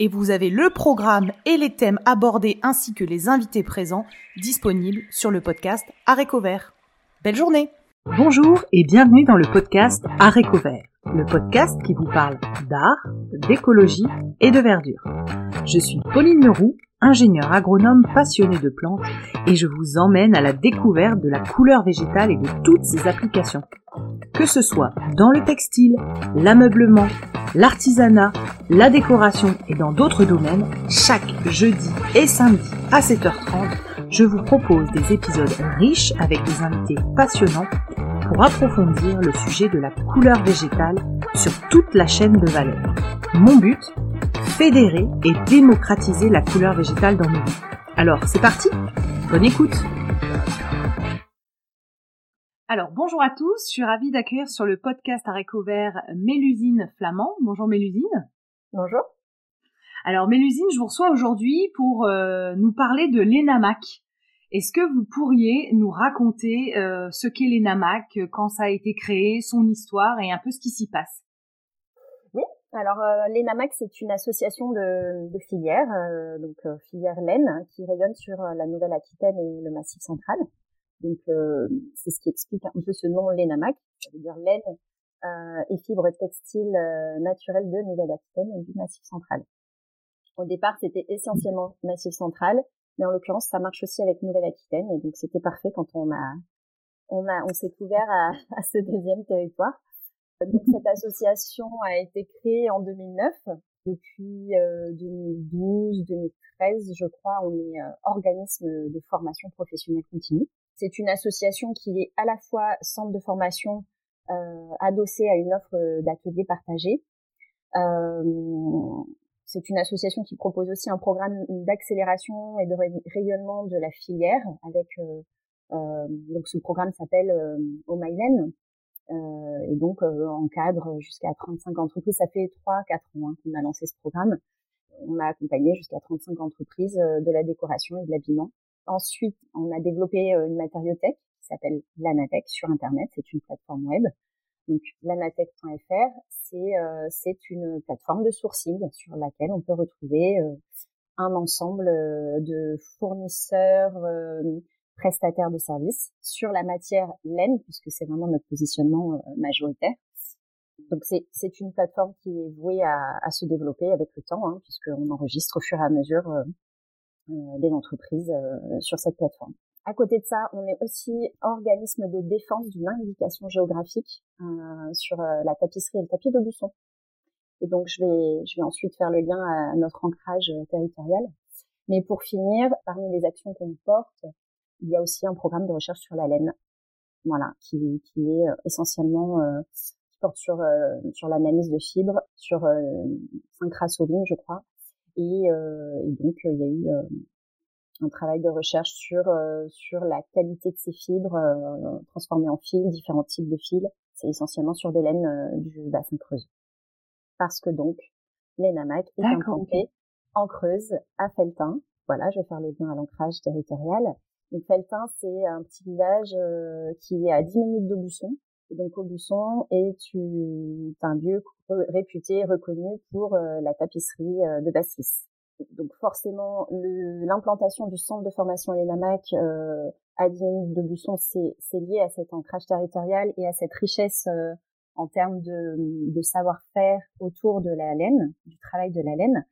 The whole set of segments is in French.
et vous avez le programme et les thèmes abordés ainsi que les invités présents disponibles sur le podcast Aréco Vert. Belle journée Bonjour et bienvenue dans le podcast Aréco Vert, le podcast qui vous parle d'art, d'écologie et de verdure. Je suis Pauline Leroux, ingénieure agronome passionnée de plantes et je vous emmène à la découverte de la couleur végétale et de toutes ses applications. Que ce soit dans le textile, l'ameublement, l'artisanat, la décoration et dans d'autres domaines, chaque jeudi et samedi à 7h30, je vous propose des épisodes riches avec des invités passionnants pour approfondir le sujet de la couleur végétale sur toute la chaîne de valeur. Mon but Fédérer et démocratiser la couleur végétale dans nos vies. Alors, c'est parti Bonne écoute alors, bonjour à tous, je suis ravie d'accueillir sur le podcast à Vert Mélusine Flamand. Bonjour Mélusine. Bonjour. Alors Mélusine, je vous reçois aujourd'hui pour euh, nous parler de l'ENAMAC. Est-ce que vous pourriez nous raconter euh, ce qu'est l'ENAMAC, quand ça a été créé, son histoire et un peu ce qui s'y passe? Alors euh, l'ENAMAC c'est une association de, de filières, donc filière laine, qui rayonne sur la Nouvelle-Aquitaine et le Massif central. Donc euh, c'est ce qui explique un peu ce nom l'ENAMAC, ça veut dire laine euh, et fibres textiles euh, naturelles de Nouvelle-Aquitaine et du Massif central. Au départ, c'était essentiellement Massif central, mais en l'occurrence, ça marche aussi avec Nouvelle-Aquitaine, et donc c'était parfait quand on a on a on s'est ouvert à, à ce deuxième territoire. Donc cette association a été créée en 2009. Depuis euh, 2012, 2013, je crois, on est organisme de formation professionnelle continue. C'est une association qui est à la fois centre de formation euh, adossé à une offre d'ateliers partagés. Euh, c'est une association qui propose aussi un programme d'accélération et de rayonnement de la filière avec euh, euh donc ce programme s'appelle euh, Omailen euh, et donc encadre jusqu'à 35 entreprises. Ça fait 3-4 ans hein, qu'on a lancé ce programme. On a accompagné jusqu'à 35 entreprises de la décoration et de l'habillement. Ensuite, on a développé euh, une matériothèque qui s'appelle Lanatech sur Internet. C'est une plateforme web. Donc, lanatech.fr, c'est euh, une plateforme de sourcing sur laquelle on peut retrouver euh, un ensemble de fournisseurs, prestataires de services sur la matière laine, puisque c'est vraiment notre positionnement majoritaire. Donc c'est une plateforme qui est vouée à, à se développer avec le temps, hein, puisqu'on enregistre au fur et à mesure euh, des entreprises euh, sur cette plateforme. À côté de ça, on est aussi organisme de défense d'une indication géographique euh, sur la tapisserie et le tapis d'Aubusson. Et donc, je vais, je vais ensuite faire le lien à notre ancrage territorial. Mais pour finir, parmi les actions qu'on porte, il y a aussi un programme de recherche sur la laine, voilà, qui, qui est essentiellement euh, qui porte sur sur l'analyse de fibres, sur euh, 5 je crois, et, euh, et donc il y a eu euh, un travail de recherche sur euh, sur la qualité de ces fibres transformées en fils, différents types de fils. C'est essentiellement sur des laines du bassin creuse. Parce que donc l'ENAMAC est implanté en Creuse, à Feltin. Voilà, je vais faire le lien à l'ancrage territorial. Donc Feltin, c'est un petit village qui est à 10 minutes d'Aubusson, donc Aubusson est un lieu réputé, reconnu pour euh, la tapisserie euh, de Bassis. Donc forcément, l'implantation du centre de formation l'ENAMAC euh, à 10 minutes d'Aubusson, c'est lié à cet ancrage territorial et à cette richesse euh, en termes de savoir-faire autour de la laine, du travail de la laine,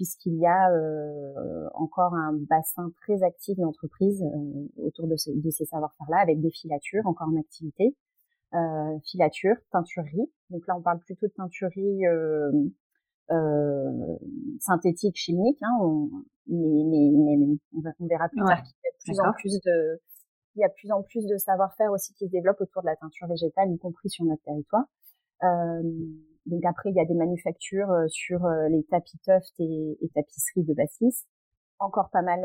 puisqu'il y a euh, encore un bassin très actif d'entreprises autour de, de ces savoir-faire-là, avec des filatures encore en activité, euh, filature, teinturerie. Donc là, on parle plutôt de teinturerie euh, euh, synthétique, chimique, hein, mais, mais, mais, on, verra plus tard qu'il y a de plus en plus de il y a plus en plus de savoir-faire aussi qui se développe autour de la teinture végétale, y compris sur notre territoire. Euh, donc après, il y a des manufactures euh, sur les tapis tufts et, et tapisseries de Bassis. encore pas mal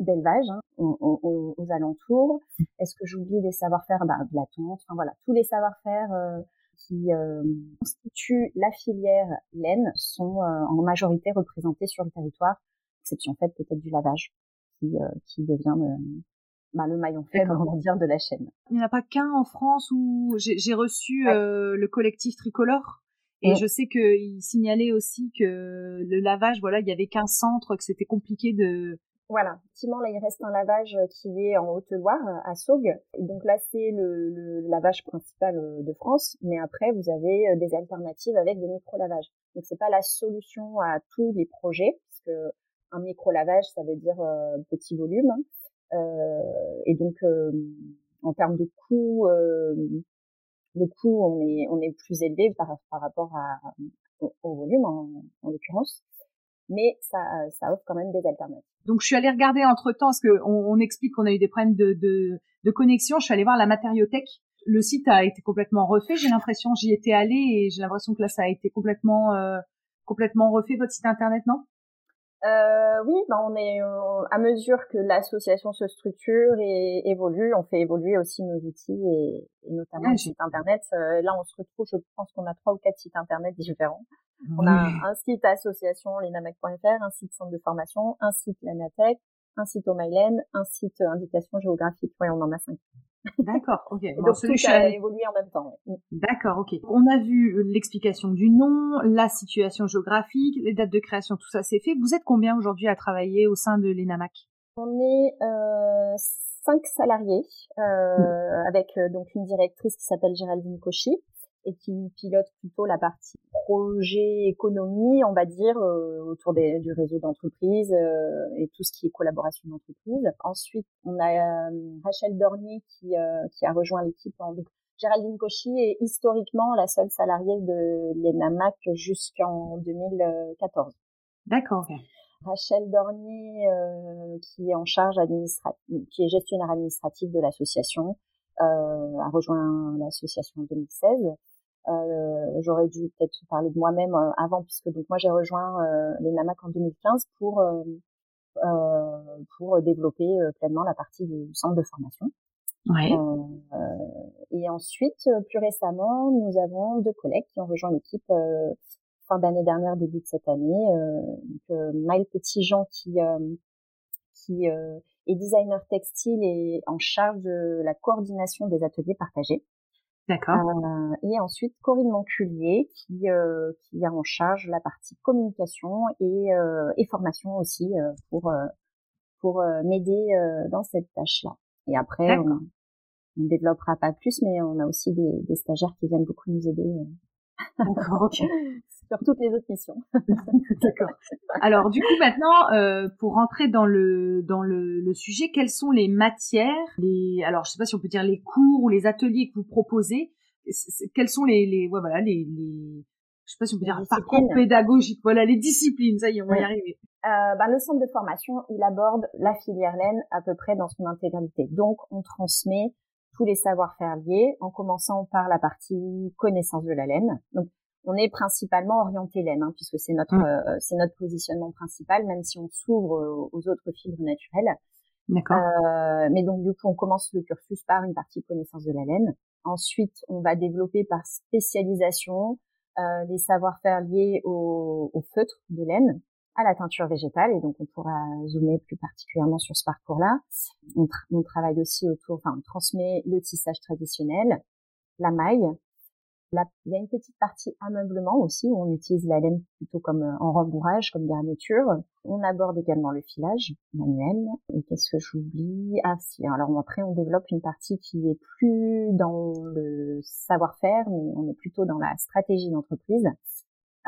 d'élevage hein, aux, alentours. Est-ce que j'oublie des savoir-faire? Bah, De la tonte, enfin voilà, tous les savoir-faire qui constituent la filière laine sont en majorité représentés sur le territoire, exception faite peut-être du lavage qui, qui devient bah, le maillon faible, on dire, de la chaîne. Il n'y en a pas qu'un en France où j'ai reçu euh, le collectif tricolore? Et je sais qu'il signalait aussi que le lavage, voilà, il y avait qu'un centre, que c'était compliqué de. Voilà, effectivement, là, il reste un lavage qui est en Haute-Loire, à Saugues. Et donc là, c'est le, le, lavage principal euh, de France. Mais après, vous avez euh, des alternatives avec des micro-lavages. Donc c'est pas la solution à tous les projets, parce que un micro-lavage, ça veut dire petit volume. Hein. Euh, et donc, euh, en termes de coût, euh, le coût on est on est plus élevé par, par rapport à, au, volume en, en l'occurrence mais ça, ça offre quand même des alternatives. Donc je suis allée regarder entre temps parce qu'on on explique qu'on a eu des problèmes de, de, de, connexion. Je suis allée voir la matériothèque. Le site a été complètement refait. J'ai l'impression, j'y étais allée et j'ai l'impression que là ça a été complètement euh, complètement refait votre site internet, non? Euh, oui, ben on est euh, à mesure que l'association se structure et évolue, on fait évoluer aussi nos outils et, et notamment le site internet. Euh, là, on se retrouve, je pense qu'on a trois ou quatre sites internet différents. On a un site association lenamec.fr, un site centre de formation, un site Lanatech, un site Omailen, un site indication géographique. Ouais, on en a cinq. D'accord, ok. donc tout a évolué en même temps. Mm. D'accord, ok. On a vu euh, l'explication du nom, la situation géographique, les dates de création, tout ça c'est fait. Vous êtes combien aujourd'hui à travailler au sein de l'ENAMAC? On est euh, cinq salariés, euh, mm. avec euh, donc une directrice qui s'appelle Géraldine Cauchy, et qui pilote plutôt la partie projet économie, on va dire, euh, autour des, du réseau d'entreprise euh, et tout ce qui est collaboration d'entreprise. Ensuite, on a euh, Rachel Dornier qui, qui a rejoint l'équipe. Donc, Géraldine Cauchy est historiquement la seule salariée de l'ENAMAC jusqu'en 2014. D'accord. Rachel Dornier, qui est en charge administrative, qui est gestionnaire administratif de l'association, euh, a rejoint l'association en 2016. Euh, j'aurais dû peut-être parler de moi-même euh, avant puisque donc moi j'ai rejoint euh, les NAMAC en 2015 pour euh, pour développer pleinement la partie du centre de formation. Ouais. et ensuite, plus récemment, nous avons deux collègues qui ont rejoint l'équipe fin d'année dernière, début de cette année. donc, Maël Petitjean qui qui et designer textile et en charge de la coordination des ateliers partagés. D'accord. Euh, et ensuite Corinne Monculier qui euh, qui a en charge la partie communication et, euh, et formation aussi euh, pour euh, pour m'aider dans cette tâche-là. Et après on, ne développera pas plus, mais on a aussi des, des stagiaires qui viennent beaucoup nous aider. D'accord, ok. sur toutes les autres missions. D'accord. Alors du coup maintenant, euh, pour rentrer dans le dans le, le, sujet, quelles sont les matières, les alors je sais pas si on peut dire les cours ou les ateliers que vous proposez, quels sont les les ouais voilà les, les je sais pas si on peut dire parcours pédagogique, voilà les disciplines, ça y est, on va y arriver. Euh, ben, le centre de formation, il aborde la filière laine à peu près dans son intégralité. Donc on transmet tous les savoir-faire liés, en commençant par la partie connaissance de la laine. Donc on est principalement orienté laine, hein, puisque c'est notre mm. euh, c'est notre positionnement principal, même si on s'ouvre aux autres fibres naturelles. D'accord. Euh, mais donc du coup, on commence le cursus par une partie connaissance de la laine. Ensuite, on va développer par spécialisation euh, les savoir-faire liés au, au, feutre de laine, à la teinture végétale, et donc on pourra zoomer plus particulièrement sur ce parcours-là. On, on travaille aussi autour, enfin, on transmet le tissage traditionnel, la maille, il y a une petite partie ameublement aussi où on utilise la laine plutôt comme euh, en rembourrage, comme garniture. On aborde également le filage manuel. Et qu'est-ce que j'oublie? Ah si, alors après on développe une partie qui est plus dans le savoir-faire, mais on est plutôt dans la stratégie d'entreprise.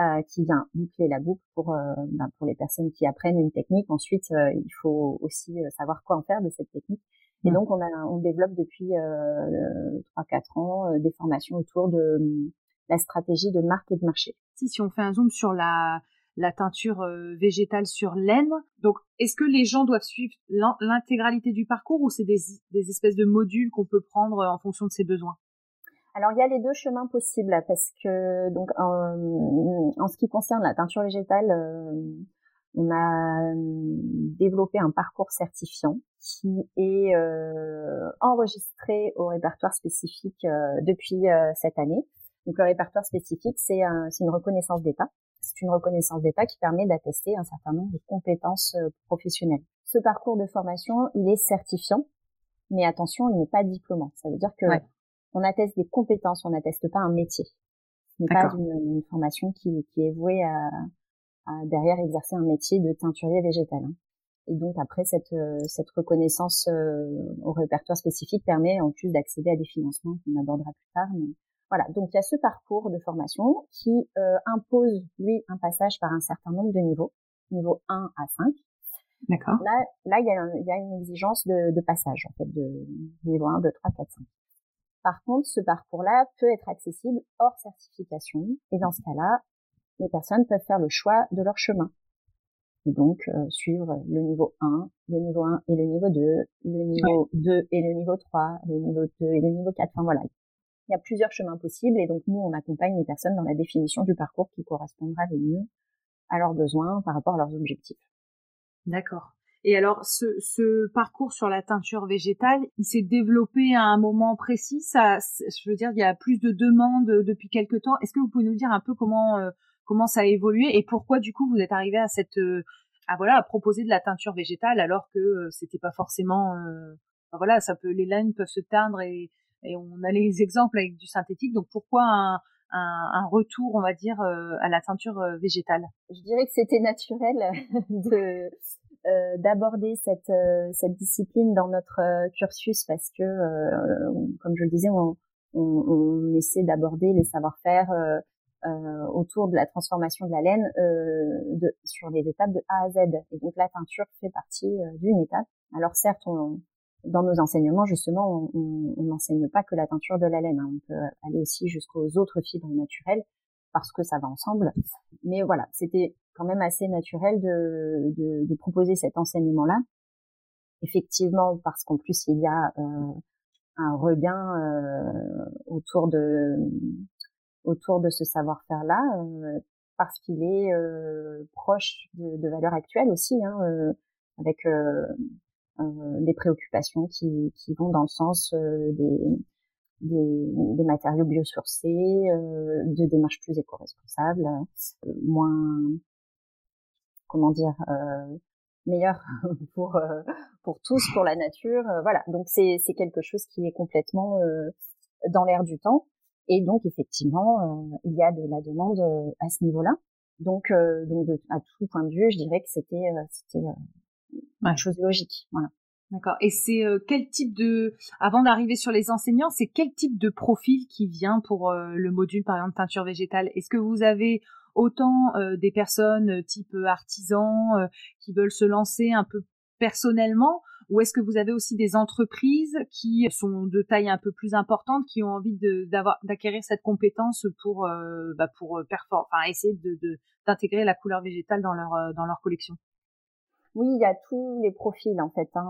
Euh, qui vient boucler la boucle pour euh, ben, pour les personnes qui apprennent une technique. Ensuite, euh, il faut aussi savoir quoi en faire de cette technique et mmh. donc, on, a, on développe depuis euh, 3-4 ans euh, des formations autour de la stratégie de marque et de marché. Si, si on fait un zoom sur la, la teinture euh, végétale sur laine, donc est-ce que les gens doivent suivre l'intégralité du parcours ou c'est des, des espèces de modules qu'on peut prendre en fonction de ses besoins? Alors il y a les deux chemins possibles parce que donc en, en ce qui concerne la teinture végétale, euh, on a développé un parcours certifiant qui est enregistré au répertoire spécifique depuis cette année. Donc le répertoire spécifique, c'est un, une reconnaissance d'État. C'est une reconnaissance d'État qui permet d'attester un certain nombre de compétences professionnelles. Ce parcours de formation, il est certifiant, mais attention, il n'est pas diplômant. Ça veut dire que on atteste des compétences, on n'atteste pas un métier. Ce n'est pas une, formation qui, qui, est vouée à, à, derrière exercer un métier de teinturier végétal. Hein. Et donc après, cette, euh, cette reconnaissance euh, au répertoire spécifique permet en plus d'accéder à des financements qu'on abordera plus tard. Mais voilà, donc il y a ce parcours de formation qui euh, impose, lui, un passage par un certain nombre de niveaux, niveau 1 à 5. D'accord. Là, là, il y a, il y a une exigence de, de, passage, en fait, de niveau 1, 2, 3, 4, 5. Par contre, ce parcours-là peut être accessible hors certification. Et dans ce cas-là, les personnes peuvent faire le choix de leur chemin. Et donc, euh, suivre le niveau 1, le niveau 1 et le niveau 2, le niveau 2 et le niveau 3, le niveau 2 et le niveau 4. Enfin, voilà. Il y a plusieurs chemins possibles. Et donc, nous, on accompagne les personnes dans la définition du parcours qui correspondra le mieux à leurs besoins par rapport à leurs objectifs. D'accord. Et alors, ce, ce, parcours sur la teinture végétale, il s'est développé à un moment précis? Ça, je veux dire, il y a plus de demandes depuis quelque temps. Est-ce que vous pouvez nous dire un peu comment euh, comment ça a évolué et pourquoi du coup vous êtes arrivé à cette euh, à voilà à proposer de la teinture végétale alors que euh, c'était pas forcément voilà ça peut les laines peuvent se teindre et, et on a les exemples avec du synthétique. Donc pourquoi un, un, un, retour, on va dire, à la teinture végétale? Je dirais que c'était naturel de euh, d'aborder cette euh, cette discipline dans notre euh, cursus parce que, comme je le disais, on, on, on essaie d'aborder les savoir-faire autour de la transformation de la laine de, sur les étapes de A à Z. Et donc la teinture fait partie d'une étape. Alors certes, on, dans nos enseignements, justement, on n'enseigne pas que la teinture de la laine. Hein. On peut aller aussi jusqu'aux autres fibres naturelles parce que ça va ensemble. Mais voilà, c'était quand même assez naturel de, de, de proposer cet enseignement-là. Effectivement, parce qu'en plus il y a euh, un regain euh, autour de autour de ce savoir-faire-là, euh, parce qu'il est euh, proche de, de valeurs actuelles aussi, hein, euh, avec des préoccupations qui, qui vont dans le sens des des, des matériaux biosourcés, euh, de démarches plus éco-responsables, euh, moins, comment dire, euh, meilleur pour pour tous, pour la nature, voilà. Donc c'est c'est quelque chose qui est complètement dans l'air du temps. Et donc effectivement, il y a de la demande à ce niveau-là. Donc, donc de, à tout point de vue, je dirais que c'était c'était une chose logique. Voilà. D'accord. Et c'est euh, quel type de, avant d'arriver sur les enseignants, c'est quel type de profil qui vient pour euh, le module, par exemple, teinture végétale? Est-ce que vous avez autant euh, des personnes type artisans qui veulent se lancer un peu personnellement ou est-ce que vous avez aussi des entreprises qui sont de taille un peu plus importante qui ont envie d'acquérir cette compétence pour bah pour performer enfin essayer d'intégrer la couleur végétale dans leur dans leur collection? Oui, il y a tous les profils en fait. Hein.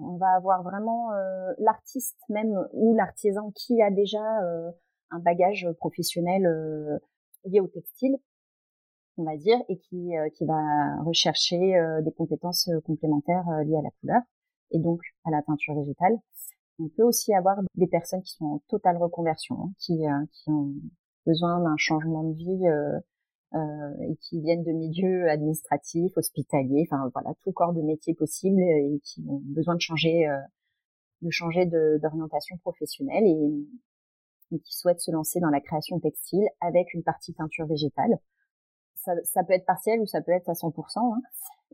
On, va avoir vraiment euh, l'artiste même ou l'artisan qui a déjà euh, un bagage professionnel euh, lié au textile, on va dire, et qui, qui va rechercher des compétences complémentaires liées à la couleur et donc à la teinture végétale. On peut aussi avoir des personnes qui sont en totale reconversion, hein, qui, qui ont besoin d'un changement de vie euh, et qui viennent de milieux administratifs, hospitaliers, enfin voilà, tout corps de métier possible et qui ont besoin de changer, euh, de changer d'orientation professionnelle et, et, qui souhaitent se lancer dans la création textile avec une partie teinture végétale. Ça, ça peut être partiel ou ça peut être à 100%. Hein.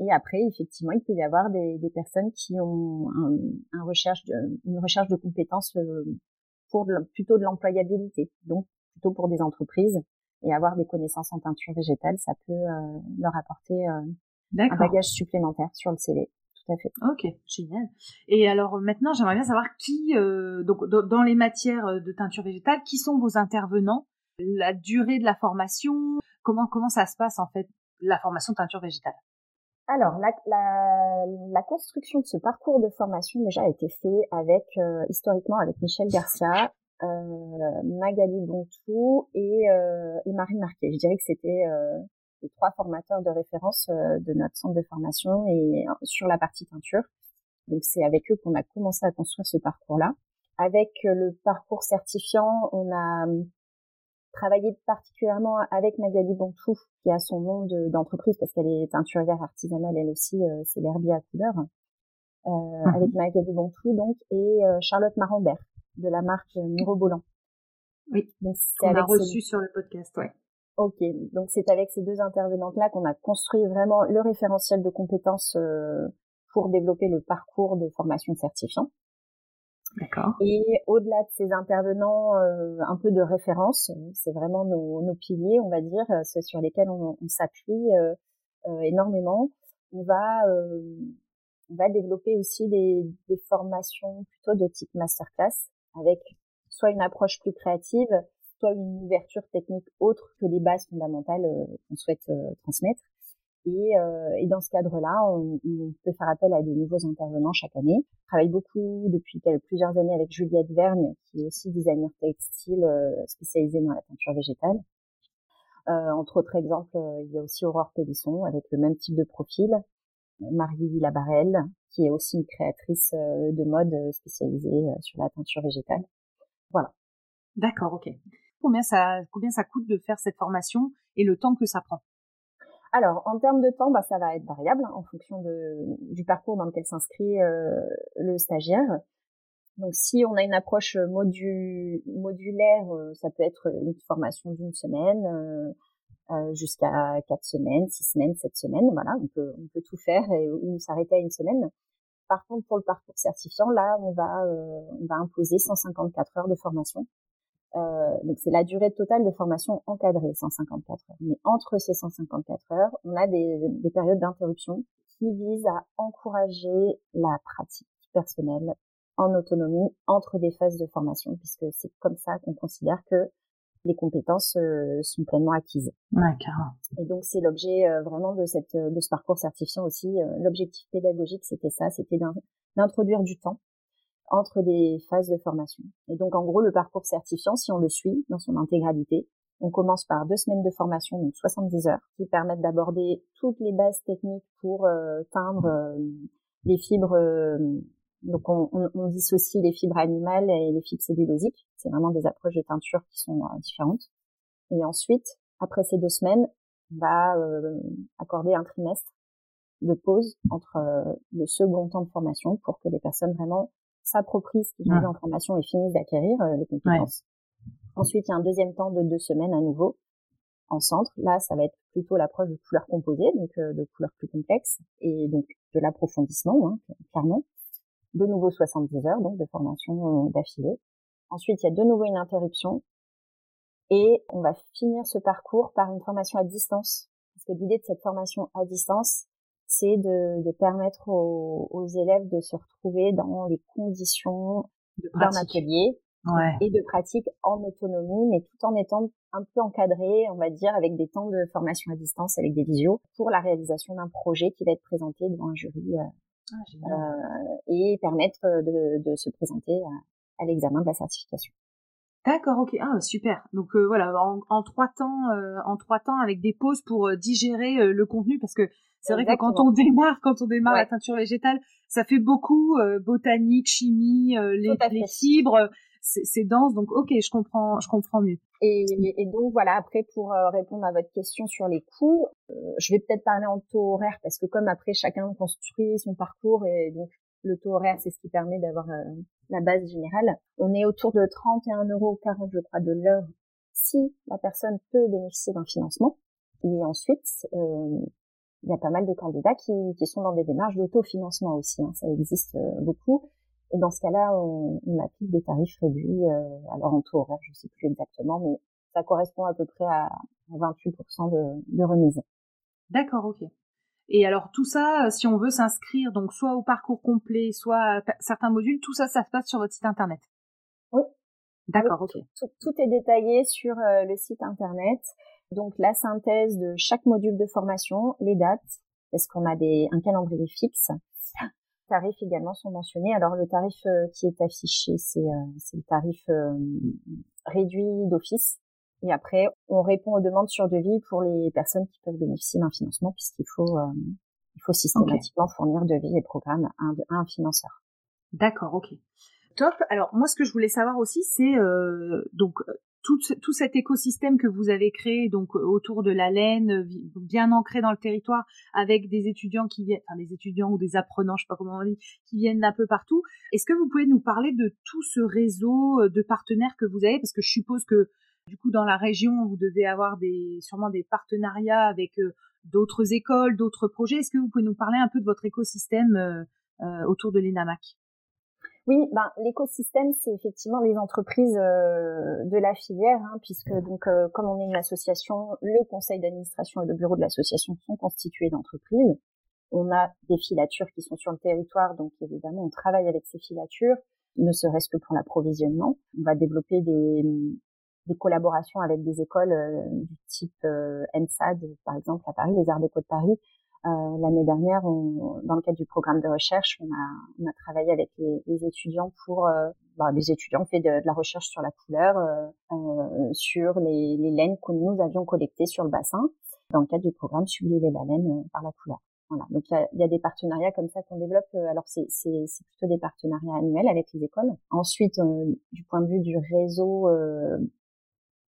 Et après, effectivement, il peut y avoir des, des personnes qui ont un, un recherche de, une recherche de compétences euh, pour plutôt de l'employabilité, donc plutôt pour des entreprises et avoir des connaissances en teinture végétale, ça peut euh, leur apporter euh, un bagage supplémentaire sur le CV. Tout à fait. Ok, génial. Et alors maintenant, j'aimerais bien savoir qui, euh, donc dans les matières de teinture végétale, qui sont vos intervenants, la durée de la formation, comment comment ça se passe en fait la formation teinture végétale? Alors, la, la, la, construction de ce parcours de formation déjà a été fait avec historiquement avec Michel Garcia euh, Magali Bontou et, euh, et Marine Marquet. Je dirais que c'était euh, les trois formateurs de référence de notre centre de formation et sur la partie teinture. Donc c'est avec eux qu'on a commencé à construire ce parcours-là. Avec le parcours certifiant, on a travaillé particulièrement avec Magali Bontou, qui a son nom d'entreprise parce qu'elle est teinturière artisanale, elle aussi, c'est l'herbier à couleur. Euh, mhm. avec Magali Bontou donc et Charlotte Marambert de la marque Mirobolan. Oui, on a reçu sur le podcast, ouais. Ok, donc c'est avec ces deux intervenantes-là qu'on a construit vraiment le référentiel de compétences euh, pour développer le parcours de formation certifiant. Et au-delà de ces intervenants, euh, un peu de référence, c'est vraiment nos, nos, piliers, on va dire, ceux sur lesquels on, s'appuie euh, euh énormément. On va, on va développer aussi des, des formations plutôt de type masterclass avec soit une approche plus créative, soit une ouverture technique autre que les bases fondamentales euh, qu'on souhaite euh, transmettre. Et, euh, et, dans ce cadre-là, on, on, peut faire appel à des nouveaux intervenants chaque année. Je travaille beaucoup depuis plusieurs années avec Juliette Vergne, qui est aussi designer textile spécialisée dans la peinture végétale. Euh, entre autres exemples, il y a aussi Aurore Pélisson avec le même type de profil. Marie Labarelle, qui est aussi une créatrice de mode spécialisée sur la peinture végétale. Voilà. D'accord, ok. Combien ça coûte de faire cette formation et le temps que ça prend? Alors, en termes de temps, bah, ça va être variable hein, en fonction du parcours dans lequel s'inscrit euh, le stagiaire. Donc, si on a une approche modu modulaire, euh, ça peut être une formation d'une semaine euh, jusqu'à quatre semaines, six semaines, sept semaines. Voilà, on peut, on peut tout faire et, ou s'arrêter à une semaine. Par contre, pour le parcours certifiant, là, euh, on va imposer 154 heures de formation. Euh, donc c'est la durée totale de formation encadrée, 154 heures. Mais entre ces 154 heures, on a des, des périodes d'interruption qui visent à encourager la pratique personnelle en autonomie entre des phases de formation, puisque c'est comme ça qu'on considère que les compétences euh, sont pleinement acquises. Ouais. Et donc c'est l'objet euh, vraiment de cette de ce parcours certifiant aussi. Euh, l'objectif pédagogique, c'était ça, c'était d'introduire du temps entre des phases de formation. Et donc en gros, le parcours certifiant, si on le suit dans son intégralité, on commence par deux semaines de formation, donc 70 heures, qui permettent d'aborder toutes les bases techniques pour teindre les fibres donc on, on, on, dissocie les fibres animales et les fibres cellulosiques. C'est vraiment des approches de teinture qui sont euh, différentes. Et ensuite, après ces deux semaines, on va euh, accorder un trimestre de pause entre euh, le second temps de formation pour que les personnes vraiment s'approprient ce qu'ils ont vu en formation et finissent d'acquérir les compétences. Ensuite, il y a un deuxième temps de deux semaines à nouveau en centre. Là, ça va être plutôt l'approche de couleurs composées, donc de couleurs plus complexes et donc de l'approfondissement, hein, clairement de nouveau 70 heures donc de formation euh, d'affilée. Ensuite, il y a de nouveau une interruption et on va finir ce parcours par une formation à distance. Parce que l'idée de cette formation à distance, c'est de, de, permettre aux, aux, élèves de se retrouver dans les conditions d'un atelier et de pratique en autonomie, mais tout en étant un peu encadré, on va dire, avec des temps de formation à distance, avec des visios, pour la réalisation d'un projet qui va être présenté devant un jury euh, ah, euh, et permettre de, de, se présenter à, à l'examen de la certification. D'accord, ok, ah super. Donc euh, voilà, en, en, trois temps, euh, en trois temps avec des pauses pour digérer le contenu, parce que c'est vrai que quand on démarre, quand on démarre la teinture végétale, ça fait beaucoup botanique, chimie, les, les, fibres, c'est dense, donc ok, je comprends, je comprends mieux. Et, et donc voilà, après pour euh, répondre à votre question sur les coûts, euh, je vais peut-être parler en taux horaire parce que comme après chacun construit son parcours et donc le taux horaire c'est ce qui permet d'avoir euh, la base générale, on est autour de 31 euros 40 je crois de l'heure si la personne peut bénéficier d'un financement. Et ensuite, il y a pas mal de candidats qui, qui sont dans des démarches d'autofinancement aussi, hein, ça existe beaucoup. Et dans ce cas-là, on, on, applique des tarifs réduits. Euh, alors en taux horaire, je sais plus exactement, mais ça correspond à peu près à 28% de, de remise. D'accord, ok. Et alors tout ça, euh, si on veut s'inscrire, donc soit au parcours complet, soit à certains modules, tout ça, ça se passe sur votre site internet? Oui. D'accord, ok. Tout, est détaillé sur euh, le site internet. Donc la synthèse de chaque module de formation, les dates, est-ce qu'on a des, un calendrier fixe, tarifs également sont mentionnés. Alors le tarif euh, qui est affiché, c'est euh, le tarif euh, réduit d'office. Et après, on répond aux demandes sur devis pour les personnes qui peuvent bénéficier d'un financement, puisqu'il faut, euh, il faut systématiquement fournir devis et programme à un, à un financeur. D'accord, ok. Top. Alors moi, ce que je voulais savoir aussi, c'est euh, donc tout, cet écosystème que vous avez créé donc autour de la laine, bien ancré dans le territoire, avec des étudiants qui viennent, enfin des étudiants ou des apprenants, je sais pas comment on dit, qui viennent d'un peu partout. Est-ce que vous pouvez nous parler de tout ce réseau de partenaires que vous avez? Parce que je suppose que du coup, dans la région, vous devez avoir sûrement des partenariats avec euh, d'autres écoles, d'autres projets. Est-ce que vous pouvez nous parler un peu de votre écosystème euh, euh, autour de l'ENAMAC? Oui, ben, l'écosystème, c'est effectivement les entreprises de la filière, hein, puisque donc comme on est une association, le conseil d'administration et le bureau de l'association sont constitués d'entreprises. On a des filatures qui sont sur le territoire, donc évidemment on travaille avec ces filatures, ne serait-ce que pour l'approvisionnement. On va développer des, des collaborations avec des écoles euh, du type euh, ENSAD, par exemple, à Paris, les Arts Déco de Paris. Euh, L'année dernière, dans le cadre du programme de recherche, on a, travaillé avec les, étudiants pour... Euh, bah, les étudiants ont fait de, la recherche sur la couleur, euh, sur les, laines que nous avions collectées sur le bassin, dans le cadre du programme Sublimer la laine par la couleur. Voilà. Donc il y a, des partenariats comme ça qu'on développe. Alors c'est plutôt des partenariats annuels avec les écoles. Ensuite, du point de vue du réseau euh,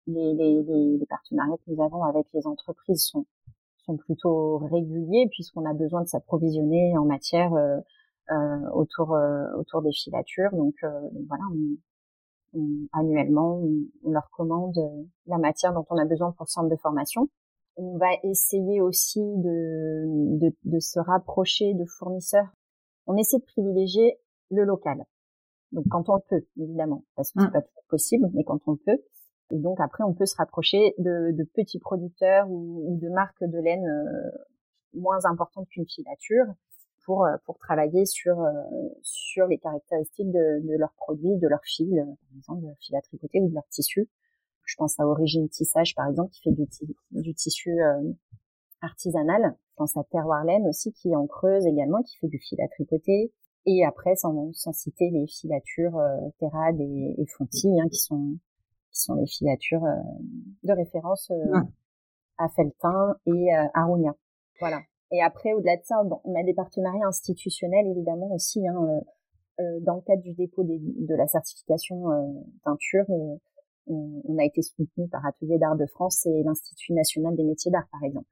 les, partenariats que nous avons avec les entreprises sont, sont plutôt réguliers puisqu'on a besoin de s'approvisionner en matière euh, euh, autour euh, autour des filatures. Donc, voilà, on, annuellement, on, leur commande la matière dont on a besoin pour le centre de formation. On va essayer aussi de, de, de se rapprocher de fournisseurs. On essaie de privilégier le local. Donc quand on peut, évidemment, parce que c'est mmh. pas tout possible, mais quand on peut. Et donc après, on peut se rapprocher de, de petits producteurs ou, de marques de laine euh, moins importantes qu'une filature pour euh, pour travailler sur euh, sur les caractéristiques de, de leurs produits, de leurs fils, par exemple de leur fil à tricoter ou de leur tissu. Je pense à Origine Tissage par exemple qui fait du, du tissu artisanal. Je pense à Terroir Laine aussi qui en Creuse également qui fait du fil à tricoter. Et après, sans, sans citer les filatures euh, Terrade et, et Fonti, hein, qui sont qui sont les filatures euh, de référence euh, à Feltin et euh, à Rounia. Voilà. Et après, au-delà de ça, bon, on a des partenariats institutionnels évidemment aussi. Hein, dans le cadre du dépôt de la certification teinture, on, on, a été soutenu par Atelier d'Art de France et l'Institut national des métiers d'art, par exemple.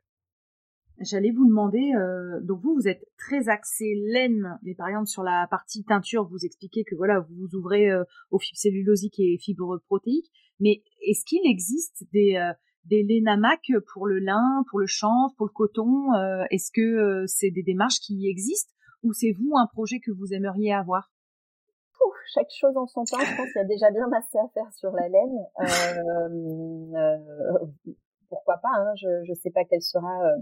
J'allais vous demander, euh, donc vous, vous êtes très axé laine, mais par exemple sur la partie teinture, vous expliquez que voilà, vous vous ouvrez euh, aux fibres cellulosiques et fibres protéiques, mais est-ce qu'il existe des euh, des lainamac pour le lin, pour le chanvre, pour le coton euh, Est-ce que c'est des démarches qui existent ou c'est vous un projet que vous aimeriez avoir? Ouf, chaque chose en son temps. Je pense qu'il y a déjà bien assez à faire sur la laine. pourquoi pas hein, Je ne sais pas quelle sera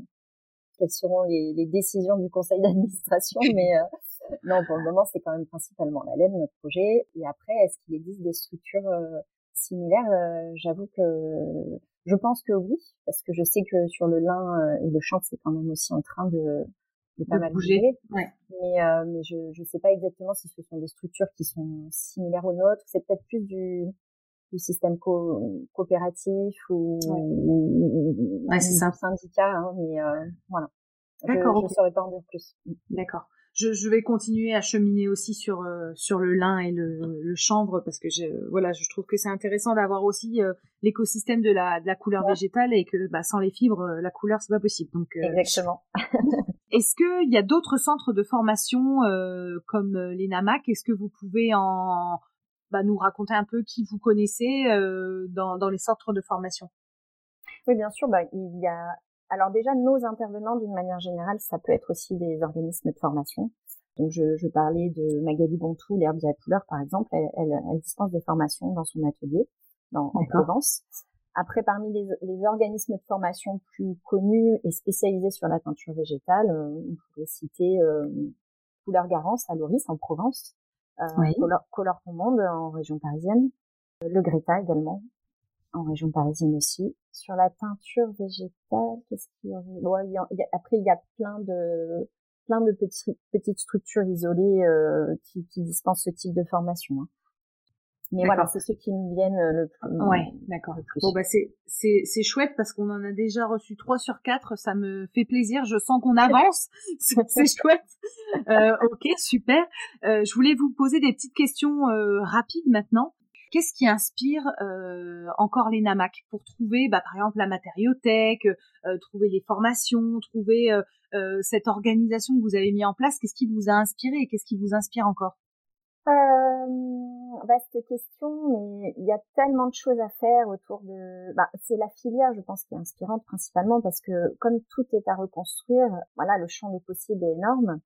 quelles seront les, les décisions du conseil d'administration, mais euh, non, pour le moment, c'est quand même principalement la laine, notre projet. Et après, est-ce qu'il existe des structures euh, similaires euh, J'avoue que je pense que oui, parce que je sais que sur le lin et le chanvre, c'est quand même aussi en train de, de pas mal bouger. Ouais. Mais, mais je ne sais pas exactement si ce sont des structures qui sont similaires aux nôtres. C'est peut-être plus du du système coopératif ou, ouais. c'est ça. syndicat, hein, mais euh, voilà. D'accord. Je ne saurais pas en dire plus. D'accord. Je, je, vais continuer à cheminer aussi sur euh, sur le lin et le, le chanvre parce que je, voilà, je trouve que c'est intéressant d'avoir aussi euh, l'écosystème de la de la couleur végétale et que bah, sans les fibres, euh, la couleur c'est pas possible. Donc exactement. Est-ce qu'il y a d'autres centres de formation comme l'ENAMAC Est-ce que vous pouvez en bah, nous raconter un peu qui vous connaissez euh, dans, dans les centres de formation. Oui, bien sûr. Bah, il y a alors déjà nos intervenants d'une manière générale, ça peut être aussi des organismes de formation. Donc je, je parlais de Magali Bontou, l'herbier à couleur par exemple. Elle, elle, elle, dispense des formations dans son atelier dans, en Provence. Après, parmi les, les, organismes de formation plus connus et spécialisés sur la teinture végétale, euh, on pourrait citer euh, Couleur Garance à Loris en Provence, oui. Color, ton monde en région parisienne, euh, le Greta également en région parisienne aussi. Sur la teinture végétale, qu'est-ce qu'il y a, Après, il y a plein de plein de petits, petites structures isolées euh, qui, qui, dispensent ce type de formation. Hein. Mais voilà, c'est ceux qui me viennent le plus. Ouais, d'accord. Bon bah c'est c'est c'est chouette parce qu'on en a déjà reçu trois sur quatre. Ça me fait plaisir. Je sens qu'on avance. c'est chouette. Euh, ok, super. Euh, je voulais vous poser des petites questions euh, rapides maintenant. Qu'est-ce qui inspire euh, encore les NAMAC pour trouver, bah, par exemple, la matériothèque, euh, trouver les formations, trouver euh, cette organisation que vous avez mis en place? Qu'est-ce qui vous a inspiré et qu'est-ce qui vous inspire encore? Euh, vaste question, mais il y a tellement de choses à faire autour de. Bah, c'est la filière, je pense, qui est inspirante principalement parce que comme tout est à reconstruire, voilà, le champ des possibles est énorme.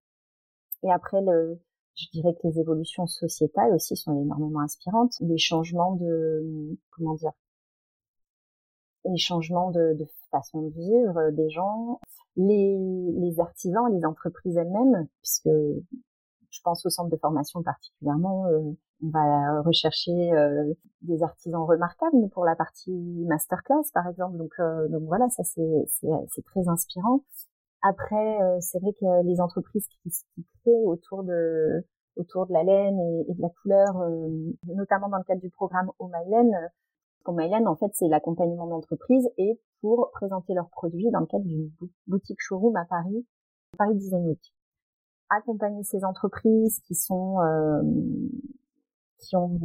Et après, je dirais que les évolutions sociétales aussi sont énormément inspirantes. Les changements de, comment dire, les changements de, façon de vivre des gens, les, les artisans, les entreprises elles-mêmes, puisque je pense au centre de formation particulièrement, euh, on va rechercher euh, des artisans remarquables pour la partie masterclass par exemple. Donc, euh, donc voilà, ça c'est, très inspirant. Après, c'est vrai que les entreprises qui, qui créent autour de autour de la laine et, de la couleur, notamment dans le cadre du programme Oh My Laine, My en fait, c'est l'accompagnement d'entreprises et pour présenter leurs produits dans le cadre d'une boutique showroom à Paris, Paris Design Week accompagner ces entreprises qui sont euh, qui ont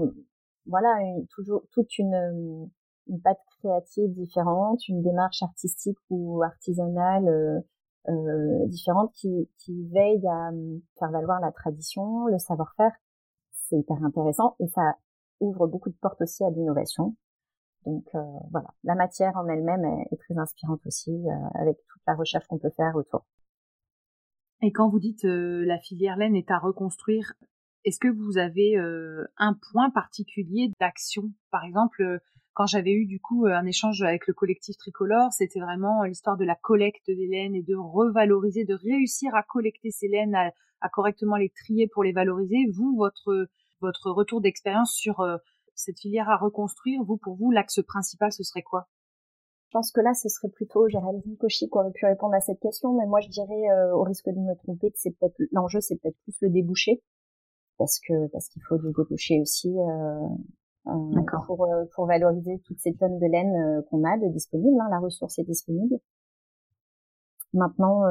voilà toujours toute une une patte créative différente, une démarche artistique ou artisanale euh, euh, différente qui, qui veille à faire valoir la tradition, le savoir-faire. C'est hyper intéressant et ça ouvre beaucoup de portes aussi à l'innovation. Donc euh, voilà, la matière en elle-même est, est, très inspirante aussi euh, avec toute la recherche qu'on peut faire autour. Et quand vous dites euh, la filière laine est à reconstruire, est-ce que vous avez euh, un point particulier d'action? Par exemple, euh, quand j'avais eu du coup un échange avec le collectif tricolore, c'était vraiment l'histoire de la collecte des laines et de revaloriser, de réussir à collecter ces laines, à, à correctement les trier pour les valoriser. Vous, votre votre retour d'expérience sur cette filière à reconstruire, vous pour vous l'axe principal ce serait quoi? Je pense que là, ce serait plutôt Géraldine Cauchy qui aurait pu répondre à cette question, mais moi, je dirais, euh, au risque de me tromper, que c'est peut-être l'enjeu, c'est peut-être plus le débouché, parce que parce qu'il faut du débouché aussi euh, euh pour euh, pour valoriser toutes ces tonnes de laine qu'on a de disponibles. Hein, la ressource est disponible. Maintenant,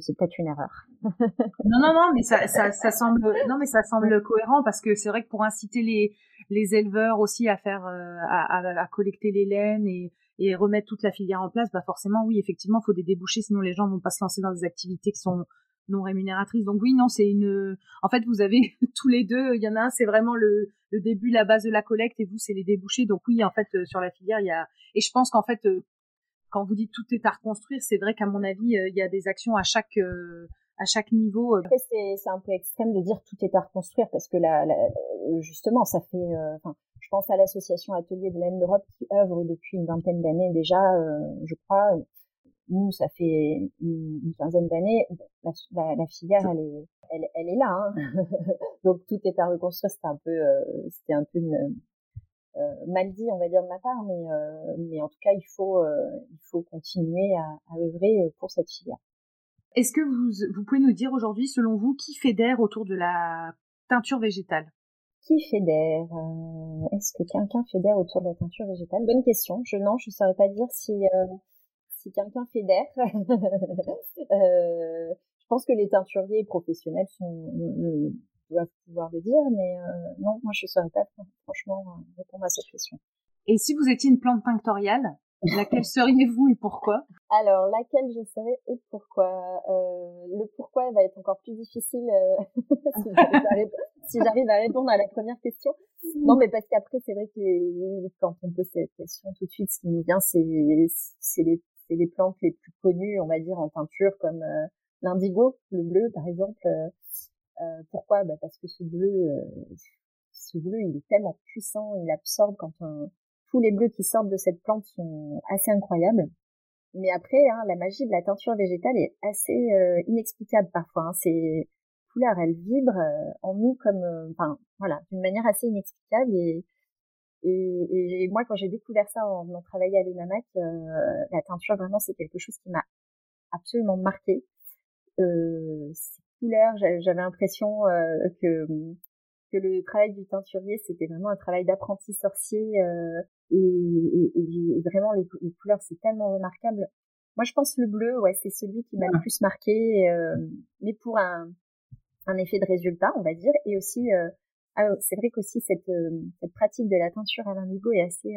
c'est peut-être une erreur. non, non, non, mais ça, ça, ça semble, non, mais ça semble cohérent parce que c'est vrai que pour inciter les les éleveurs aussi à faire, à, à, à collecter les laines et et remettre toute la filière en place, bah forcément oui, effectivement, il faut des débouchés, sinon les gens vont pas se lancer dans des activités qui sont non rémunératrices. Donc oui, non, c'est une. En fait, vous avez tous les deux. Il y en a un, c'est vraiment le, le début, la base de la collecte, et vous, c'est les débouchés. Donc oui, en fait, euh, sur la filière, il y a. Et je pense qu'en fait, euh, quand vous dites tout est à reconstruire, c'est vrai qu'à mon avis, euh, il y a des actions à chaque à chaque niveau. Après, c'est un peu extrême de dire tout est à reconstruire parce que là, justement, ça fait. Enfin, je pense à l'association Atelier de laine d'Europe qui œuvre depuis une vingtaine d'années déjà, euh, je crois. Nous, ça fait une, quinzaine d'années. La, la, filière, elle est, elle, elle est là. Hein. Donc tout est à reconstruire. C'était un peu, euh, c'était un peu une, euh, mal dit, on va dire de ma part, mais mais en tout cas, il faut il faut continuer à, à œuvrer pour cette filière. Est-ce que vous vous pouvez nous dire aujourd'hui, selon vous, qui fédère autour de la teinture végétale? Qui fédère euh, Est-ce que quelqu'un fédère autour de la teinture végétale? Bonne question. Je non, je saurais pas dire si euh, si quelqu'un fédère. euh, je pense que les teinturiers professionnels sont doivent pouvoir le dire, mais euh, non, moi je saurais pas franchement répondre à cette question. Et si vous étiez une plante tinctoriale, laquelle seriez-vous et pourquoi? Alors, laquelle je serais et pourquoi? Euh, Le pourquoi va être encore plus difficile si si j'arrive à répondre à la première question. Non, mais parce qu'après, c'est vrai que quand on pose cette question, tout de suite, ce qui nous vient, c'est c'est les, plantes les plus connues, on va dire, en peinture, comme euh, l'indigo, le bleu, par exemple. Euh, euh pourquoi? Bah Parce que ce bleu, euh, ce bleu, il est tellement puissant, il absorbe quand on, tous les bleus qui sortent de cette plante sont assez incroyables. Mais après, hein, la magie de la teinture végétale est assez inexplicable parfois. Hein. C'est couleur, elle vibre euh, en nous comme, euh, enfin, voilà, d'une manière assez inexplicable. Et, et, et moi, quand j'ai découvert ça en venant travailler à l'ENAMAC, euh, la teinture, vraiment, c'est quelque chose qui m'a absolument marqué. Euh, ces couleurs, j'avais l'impression que que le travail du teinturier, c'était vraiment un travail d'apprenti sorcier euh, et, et, vraiment les, couleurs, c'est tellement remarquable. Moi, je pense le bleu, ouais, c'est celui qui m'a le plus marqué, euh, mais pour un, un effet de résultat, on va dire, et aussi, euh, ah, c'est vrai qu'aussi cette, cette pratique de la teinture à l'indigo est assez.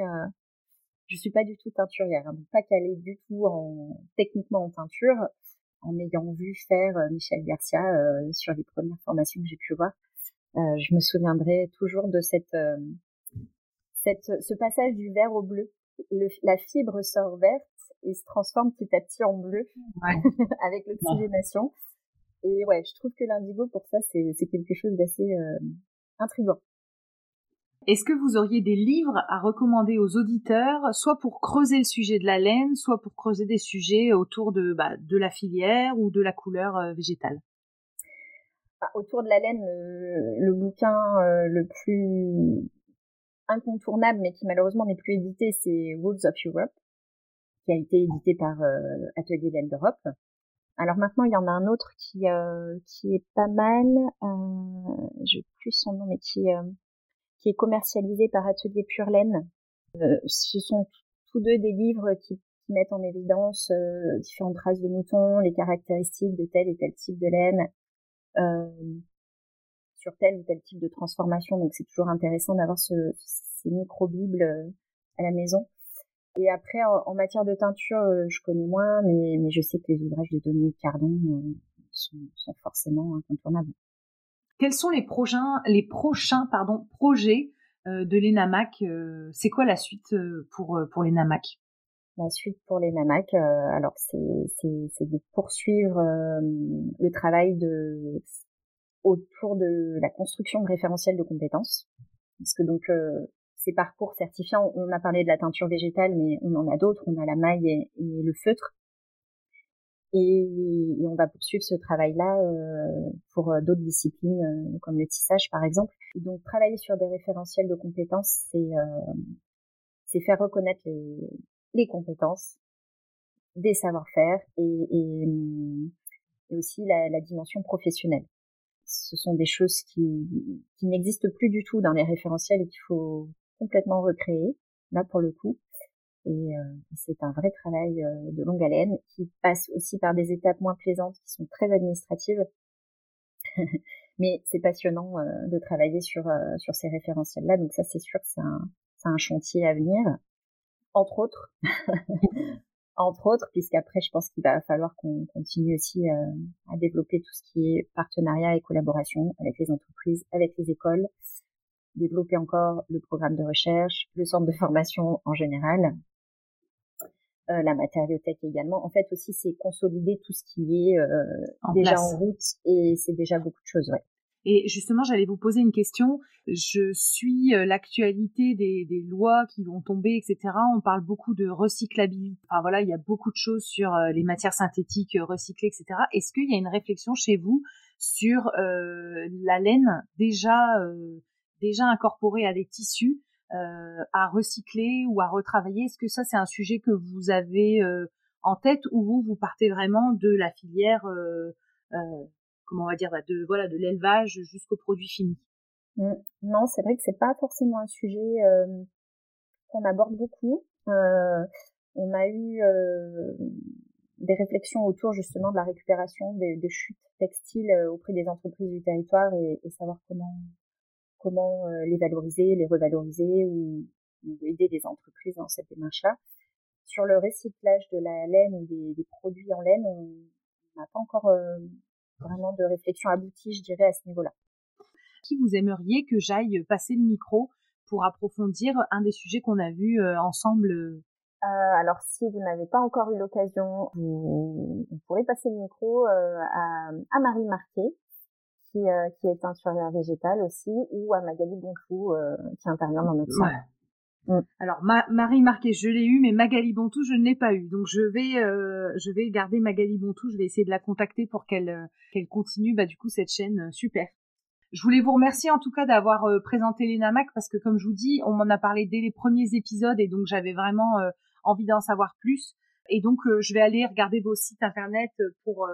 je suis pas du tout teinturière, hein, donc pas calée du tout en techniquement en teinture, en ayant vu faire Michel Garcia sur les premières formations que j'ai pu voir. Euh, je me souviendrai toujours de cette, euh, cette, ce passage du vert au bleu. Le, la fibre sort verte et se transforme petit à petit en bleu avec l'oxygénation. Et ouais, je trouve que l'indigo pour ça c'est quelque chose d'assez euh, intriguant. Est-ce que vous auriez des livres à recommander aux auditeurs, soit pour creuser le sujet de la laine, soit pour creuser des sujets autour de, bah, de la filière ou de la couleur végétale? Autour de la laine, le, bouquin euh, le plus incontournable, mais qui malheureusement n'est plus édité, c'est Wolves of Europe, qui a été édité par euh, Atelier Laine d'Europe. Alors maintenant, il y en a un autre qui euh, qui est pas mal, euh, je plus son nom, mais qui qui est commercialisé par Atelier Pure Laine. ce sont tous deux des livres qui, mettent en évidence différentes races de moutons, les caractéristiques de tel et tel type de laine, euh, sur tel ou tel type de transformation. Donc c'est toujours intéressant d'avoir ce, ces micro-bibles euh, à la maison. Et après, en, matière de teinture, euh, je connais moins, mais, mais je sais que les ouvrages de Dominique Cardon sont, sont, forcément incontournables. Quels sont les prochains, les prochains pardon, projets de l'ENAMAC C'est quoi la suite pour, pour l'ENAMAC la suite pour les NAMAC, euh, alors c'est de poursuivre euh, le travail de autour de la construction de référentiels de compétences, parce que donc euh, ces parcours certifiants, on a parlé de la teinture végétale, mais on en a d'autres, on a la maille et, le feutre, et, on va poursuivre ce travail-là pour d'autres disciplines comme le tissage par exemple. Donc travailler sur des référentiels de compétences, c'est faire reconnaître les, compétences, des savoir-faire et, aussi la, dimension professionnelle. Ce sont des choses qui n'existent plus du tout dans les référentiels et qu'il faut complètement recréer, là pour le coup. Et euh, c'est un vrai travail euh, de longue haleine qui passe aussi par des étapes moins plaisantes qui sont très administratives. Mais c'est passionnant euh, de travailler sur, sur ces référentiels-là. Donc ça, c'est sûr que c'est un, un chantier à venir entre autres. entre autres, puisqu'après, je pense qu'il va falloir qu'on continue aussi euh, à développer tout ce qui est partenariat et collaboration avec les entreprises, avec les écoles, développer encore le programme de recherche, le centre de formation en général, euh, la matériothèque également. En fait, aussi, c'est consolider tout ce qui est euh, déjà en route et c'est déjà beaucoup de choses, ouais. Et justement, j'allais vous poser une question. Je suis euh, l'actualité des, des, lois qui vont tomber, etc. On parle beaucoup de recyclabilité. Enfin voilà, il y a beaucoup de choses sur euh, les matières synthétiques recyclées, etc. Est-ce qu'il y a une réflexion chez vous sur euh, la laine déjà euh, déjà incorporée à des tissus à recycler ou à retravailler Est-ce que ça c'est un sujet que vous avez en tête ou vous vous partez vraiment de la filière comment on va dire, bah, de voilà, de l'élevage jusqu'au produit fini. Mmh. Non, c'est vrai que c'est pas forcément un sujet euh, qu'on aborde beaucoup. Euh, on a eu euh, des réflexions autour justement de la récupération des, des chutes textiles auprès des entreprises du territoire et, et savoir comment comment les valoriser, les revaloriser ou, ou, aider les entreprises dans cette démarche-là. Sur le recyclage de la laine ou des, des produits en laine, on n'a pas encore vraiment de réflexion aboutie, je dirais, à ce niveau-là. Qui vous aimeriez que j'aille passer le micro pour approfondir un des sujets qu'on a vus euh, ensemble euh, alors, si vous n'avez pas encore eu l'occasion, vous, pourrez passer le micro euh, à, à, Marie Marquet, qui, qui est teinturière végétale aussi, ou à Magali Bonfou, qui intervient dans notre centre. Mm. Alors Marie Marquet, je l'ai eu, mais Magali Bontou, je ne l'ai pas eu. Donc je vais, euh, je vais garder Magali Bontou. Je vais essayer de la contacter pour qu'elle euh, qu'elle continue, bah du coup cette chaîne euh, super. Je voulais vous remercier en tout cas d'avoir présenté l'ENAMAC parce que comme je vous dis, on m'en a parlé dès les premiers épisodes et donc j'avais vraiment envie d'en savoir plus. Et donc je vais aller regarder vos sites internet pour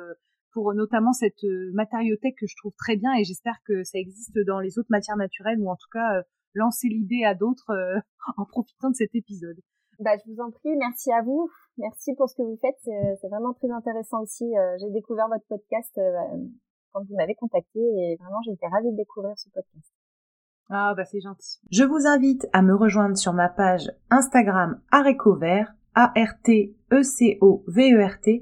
pour notamment cette matériothèque que je trouve très bien et j'espère que ça existe dans les autres matières naturelles ou en tout cas lancer l'idée à d'autres en profitant de cet épisode. Bah, je vous en prie, merci à vous. Merci pour ce que vous faites. C'est vraiment très intéressant aussi. J'ai découvert votre podcast quand vous m'avez contacté et vraiment j'étais ravie de découvrir ce podcast. Ah bah c'est gentil. Je vous invite à me rejoindre sur ma page Instagram Arécovert, A-R-T-E-C-O-V-E-R-T,